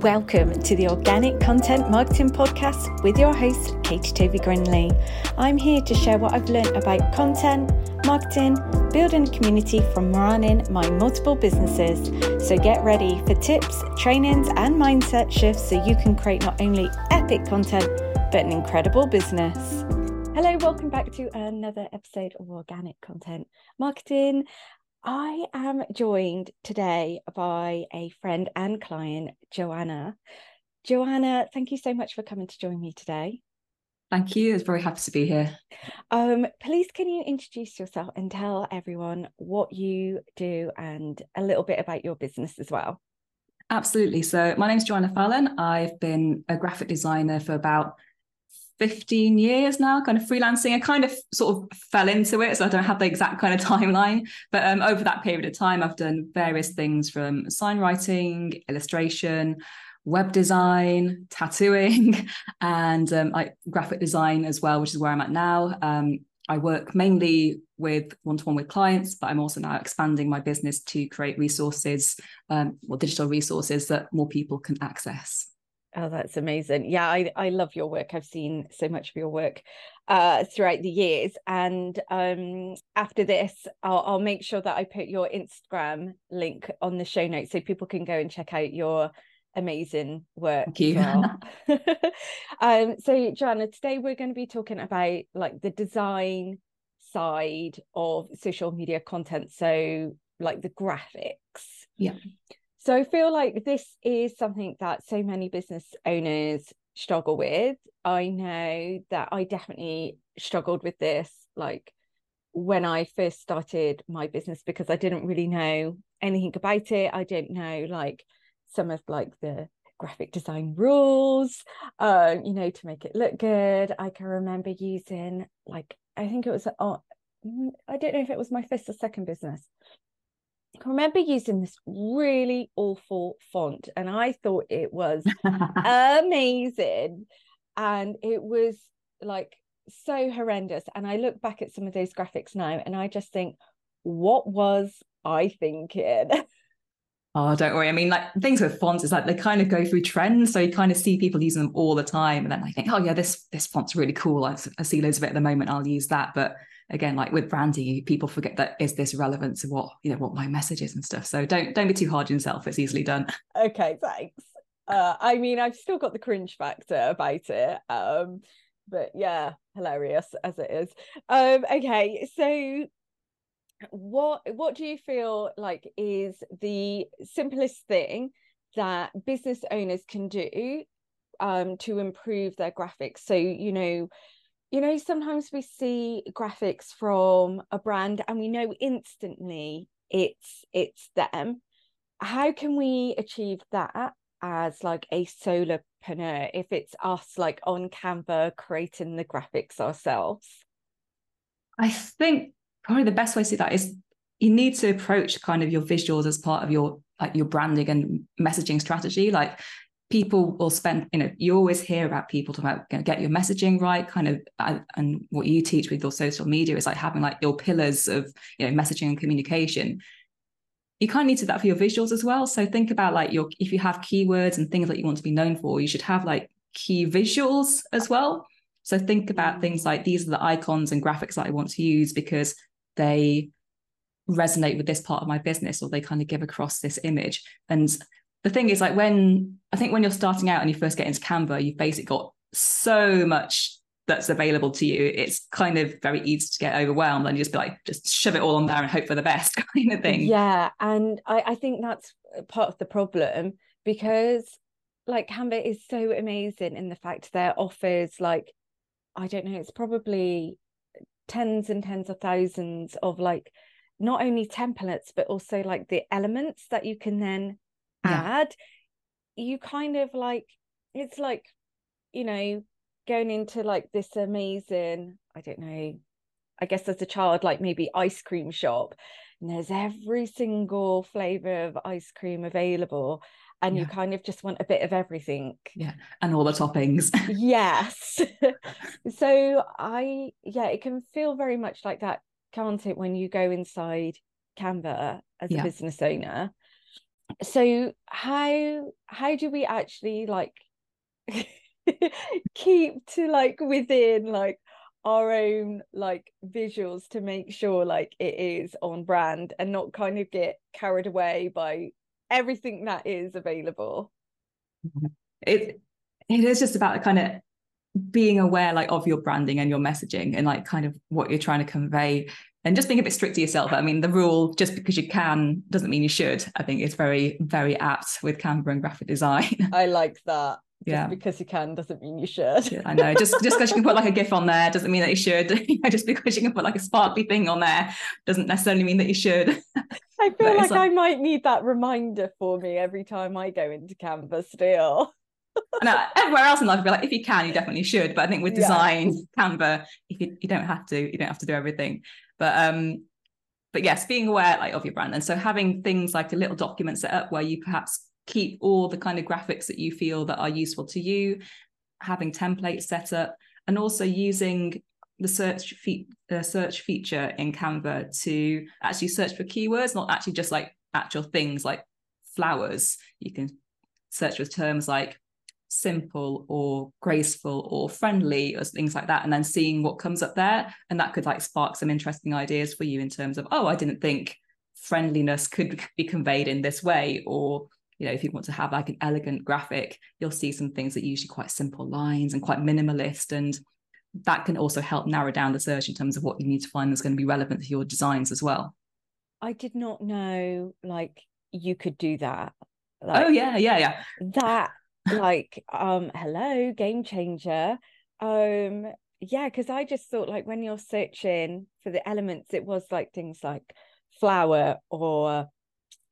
Welcome to the Organic Content Marketing Podcast with your host, Katie Toby Grinley. I'm here to share what I've learned about content, marketing, building a community from running my multiple businesses. So get ready for tips, trainings, and mindset shifts so you can create not only epic content, but an incredible business. Hello, welcome back to another episode of Organic Content Marketing. I am joined today by a friend and client, Joanna. Joanna, thank you so much for coming to join me today. Thank you. It's very happy to be here. Um, please, can you introduce yourself and tell everyone what you do and a little bit about your business as well? Absolutely. So, my name is Joanna Fallon. I've been a graphic designer for about 15 years now, kind of freelancing. I kind of sort of fell into it, so I don't have the exact kind of timeline. But um, over that period of time, I've done various things from sign writing, illustration, web design, tattooing, and um, like graphic design as well, which is where I'm at now. Um, I work mainly with one-to-one with clients, but I'm also now expanding my business to create resources, um, or digital resources that more people can access. Oh, that's amazing. Yeah, I, I love your work. I've seen so much of your work uh, throughout the years. And um, after this, I'll, I'll make sure that I put your Instagram link on the show notes so people can go and check out your amazing work. Thank you. Well. um, so, Joanna, today we're going to be talking about like the design side of social media content. So, like the graphics. Yeah. So I feel like this is something that so many business owners struggle with. I know that I definitely struggled with this like when I first started my business because I didn't really know anything about it. I didn't know like some of like the graphic design rules, uh, you know, to make it look good. I can remember using like I think it was uh, I don't know if it was my first or second business, I remember using this really awful font and I thought it was amazing. And it was like so horrendous. And I look back at some of those graphics now and I just think, what was I thinking? Oh, don't worry. I mean, like things with fonts is like they kind of go through trends. So you kind of see people using them all the time. And then I think, oh yeah, this this font's really cool. I, I see loads of it at the moment. I'll use that. But again like with branding people forget that is this relevant to what you know what my message is and stuff. So don't don't be too hard on yourself. It's easily done. Okay thanks. Uh i mean i've still got the cringe factor about it um but yeah hilarious as it is. Um okay so what what do you feel like is the simplest thing that business owners can do um, to improve their graphics? So you know you know sometimes we see graphics from a brand and we know instantly it's it's them. How can we achieve that as like a solopreneur if it's us like on canva creating the graphics ourselves? I think probably the best way to see that is you need to approach kind of your visuals as part of your like your branding and messaging strategy. Like people will spend you know you always hear about people talking about you know, get your messaging right kind of and what you teach with your social media is like having like your pillars of you know messaging and communication. You kind of need to that for your visuals as well. So think about like your if you have keywords and things that you want to be known for you should have like key visuals as well. So think about things like these are the icons and graphics that i want to use because they resonate with this part of my business or they kind of give across this image. And the thing is like when I think when you're starting out and you first get into Canva, you've basically got so much that's available to you. It's kind of very easy to get overwhelmed and you just be like, just shove it all on there and hope for the best kind of thing. Yeah. And I, I think that's part of the problem because like Canva is so amazing in the fact that offers like, I don't know, it's probably tens and tens of thousands of like not only templates but also like the elements that you can then yeah. you kind of like it's like you know going into like this amazing i don't know i guess as a child like maybe ice cream shop and there's every single flavor of ice cream available and yeah. you kind of just want a bit of everything yeah and all the toppings yes so i yeah it can feel very much like that can't it when you go inside canva as yeah. a business owner so how how do we actually like keep to like within like our own like visuals to make sure like it is on brand and not kind of get carried away by everything that is available? Mm-hmm. It it is just about kind of being aware like of your branding and your messaging and like kind of what you're trying to convey and just being a bit strict to yourself. I mean, the rule just because you can doesn't mean you should. I think it's very, very apt with Canva and graphic design. I like that. Just yeah. because you can doesn't mean you should. I know. Just just because you can put like a GIF on there doesn't mean that you should. just because you can put like a sparkly thing on there doesn't necessarily mean that you should. I feel like, like I might need that reminder for me every time I go into Canva still. And everywhere else in life, I feel like if you can, you definitely should. But I think with design, yeah. Canva, if you, you don't have to, you don't have to do everything. But um, but yes, being aware like of your brand. And so having things like a little document set up where you perhaps keep all the kind of graphics that you feel that are useful to you, having templates set up, and also using the search fe- uh, search feature in Canva to actually search for keywords, not actually just like actual things like flowers. You can search with terms like simple or graceful or friendly or things like that and then seeing what comes up there and that could like spark some interesting ideas for you in terms of oh i didn't think friendliness could be conveyed in this way or you know if you want to have like an elegant graphic you'll see some things that usually quite simple lines and quite minimalist and that can also help narrow down the search in terms of what you need to find that's going to be relevant to your designs as well. I did not know like you could do that. Oh, like, oh yeah yeah yeah. that like um hello game changer. Um yeah because i just thought like when you're searching for the elements it was like things like flower or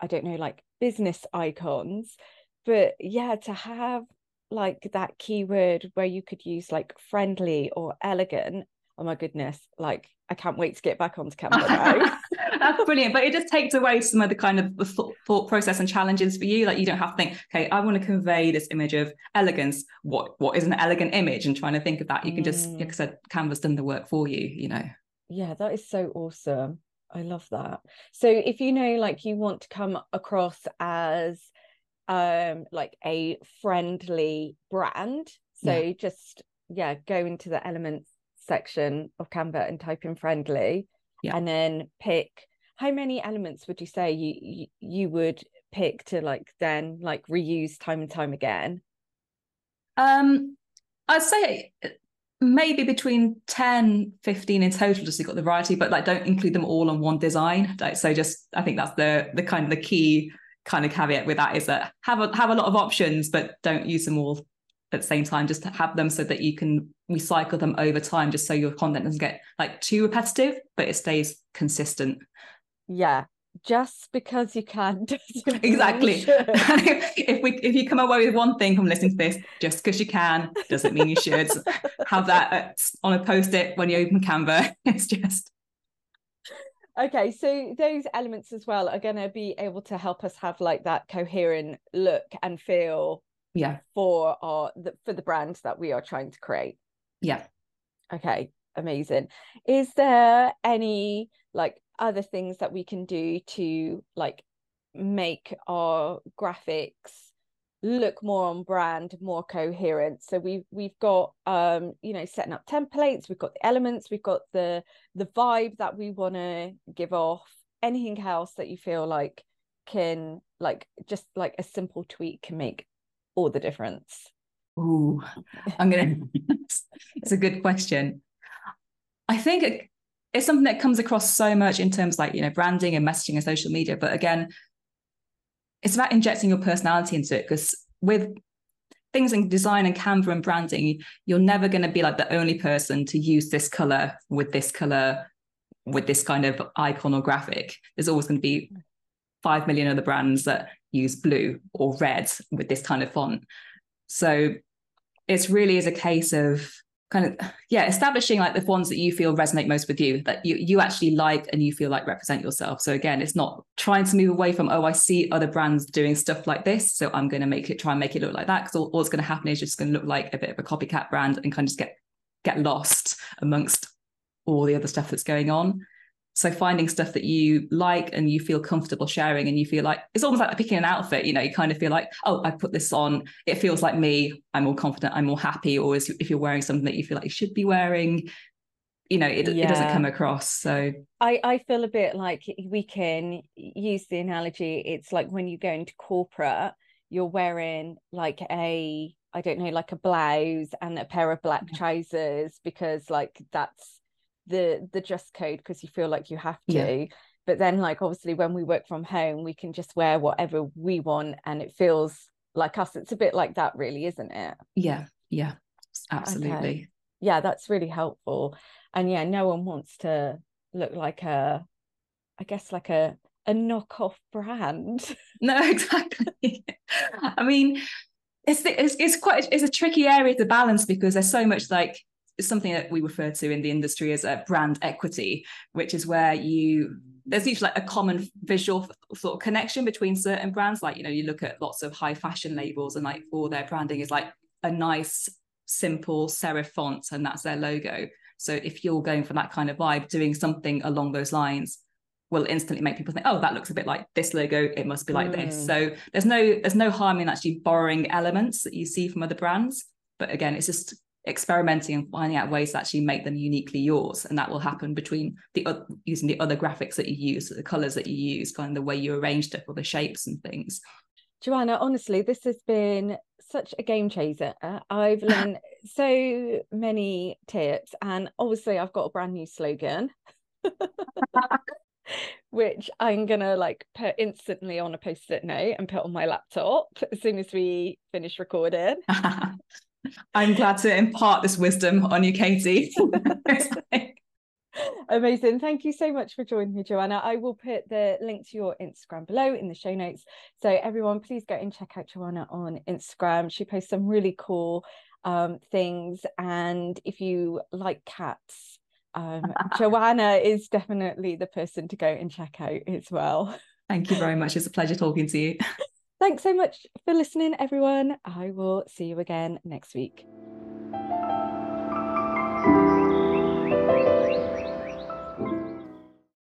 i don't know like business icons. But yeah to have like that keyword where you could use like friendly or elegant oh my goodness like I can't wait to get back onto Canva now. That's brilliant. But it just takes away some of the kind of thought process and challenges for you. Like you don't have to think, okay, I want to convey this image of elegance. What what is an elegant image? And trying to think of that. You can just, like I mm. said, Canva's done the work for you, you know. Yeah, that is so awesome. I love that. So if you know like you want to come across as um like a friendly brand, so yeah. just yeah, go into the elements section of Canva and type in friendly yeah. and then pick how many elements would you say you, you you would pick to like then like reuse time and time again um i'd say maybe between 10 15 in total just so you've got the variety but like don't include them all on one design like, so just i think that's the the kind of the key kind of caveat with that is that have a have a lot of options but don't use them all at the same time just to have them so that you can recycle them over time just so your content doesn't get like too repetitive but it stays consistent. Yeah just because you can exactly. if we if you come away with one thing from listening to this just because you can doesn't mean you should. Have that uh, on a post-it when you open canva. It's just okay so those elements as well are going to be able to help us have like that coherent look and feel yeah. for our the, for the brand that we are trying to create. Yeah. Okay amazing. Is there any like other things that we can do to like make our graphics look more on brand more coherent? So we've we've got um you know setting up templates we've got the elements we've got the the vibe that we want to give off. Anything else that you feel like can like just like a simple tweak can make all the difference? Ooh, I'm gonna. it's a good question. I think it, it's something that comes across so much in terms like you know branding and messaging and social media. But again, it's about injecting your personality into it because with things in design and Canva and branding, you're never going to be like the only person to use this color with this color with this kind of icon or graphic. There's always going to be five million other brands that use blue or red with this kind of font. So it's really is a case of kind of yeah establishing like the fonts that you feel resonate most with you that you you actually like and you feel like represent yourself so again it's not trying to move away from oh i see other brands doing stuff like this so i'm going to make it try and make it look like that because all, all that's going to happen is just going to look like a bit of a copycat brand and kind of just get get lost amongst all the other stuff that's going on So finding stuff that you like and you feel comfortable sharing, and you feel like it's almost like picking an outfit. You know, you kind of feel like, oh, I put this on. It feels like me. I'm more confident. I'm more happy. Or if you're wearing something that you feel like you should be wearing, you know, it, yeah. it doesn't come across. So I I feel a bit like we can use the analogy. It's like when you go into corporate, you're wearing like a I don't know, like a blouse and a pair of black trousers because like that's the the dress code because you feel like you have to. Yeah. But then like obviously when we work from home, we can just wear whatever we want and it feels like us. It's a bit like that, really, isn't it? Yeah, yeah, absolutely. Okay. Yeah, that's really helpful. And yeah, no one wants to look like a I guess like a a knockoff brand. No, exactly. I mean, it's, it's it's quite it's a tricky area to balance because there's so much like it's something that we refer to in the industry as a brand equity, which is where you there's usually like a common visual sort of connection between certain brands. Like you know, you look at lots of high fashion labels and like all their branding is like a nice simple serif font and that's their logo. So if you're going for that kind of vibe, doing something along those lines will instantly make people think, oh, that looks a bit like this logo. It must be like mm. this. So there's no there's no harm in actually borrowing elements that you see from other brands. But again, it's just experimenting and finding out ways to actually make them uniquely yours, and that will happen between the uh, using the other graphics that you use, the colors that you use, kind of the way you arrange stuff or the shapes and things. Joanna, honestly, this has been such a game changer. I've learned so many tips, and obviously, I've got a brand new slogan. which I'm gonna like put instantly on a post-it note and put on my laptop as soon as we finish recording. I'm glad to impart this wisdom on you, Katie. Amazing. Thank you so much for joining me, Joanna. I will put the link to your Instagram below in the show notes. So, everyone, please go and check out Joanna on Instagram. She posts some really cool um, things. And if you like cats, um, Joanna is definitely the person to go and check out as well. Thank you very much. It's a pleasure talking to you. Thanks so much for listening, everyone. I will see you again next week.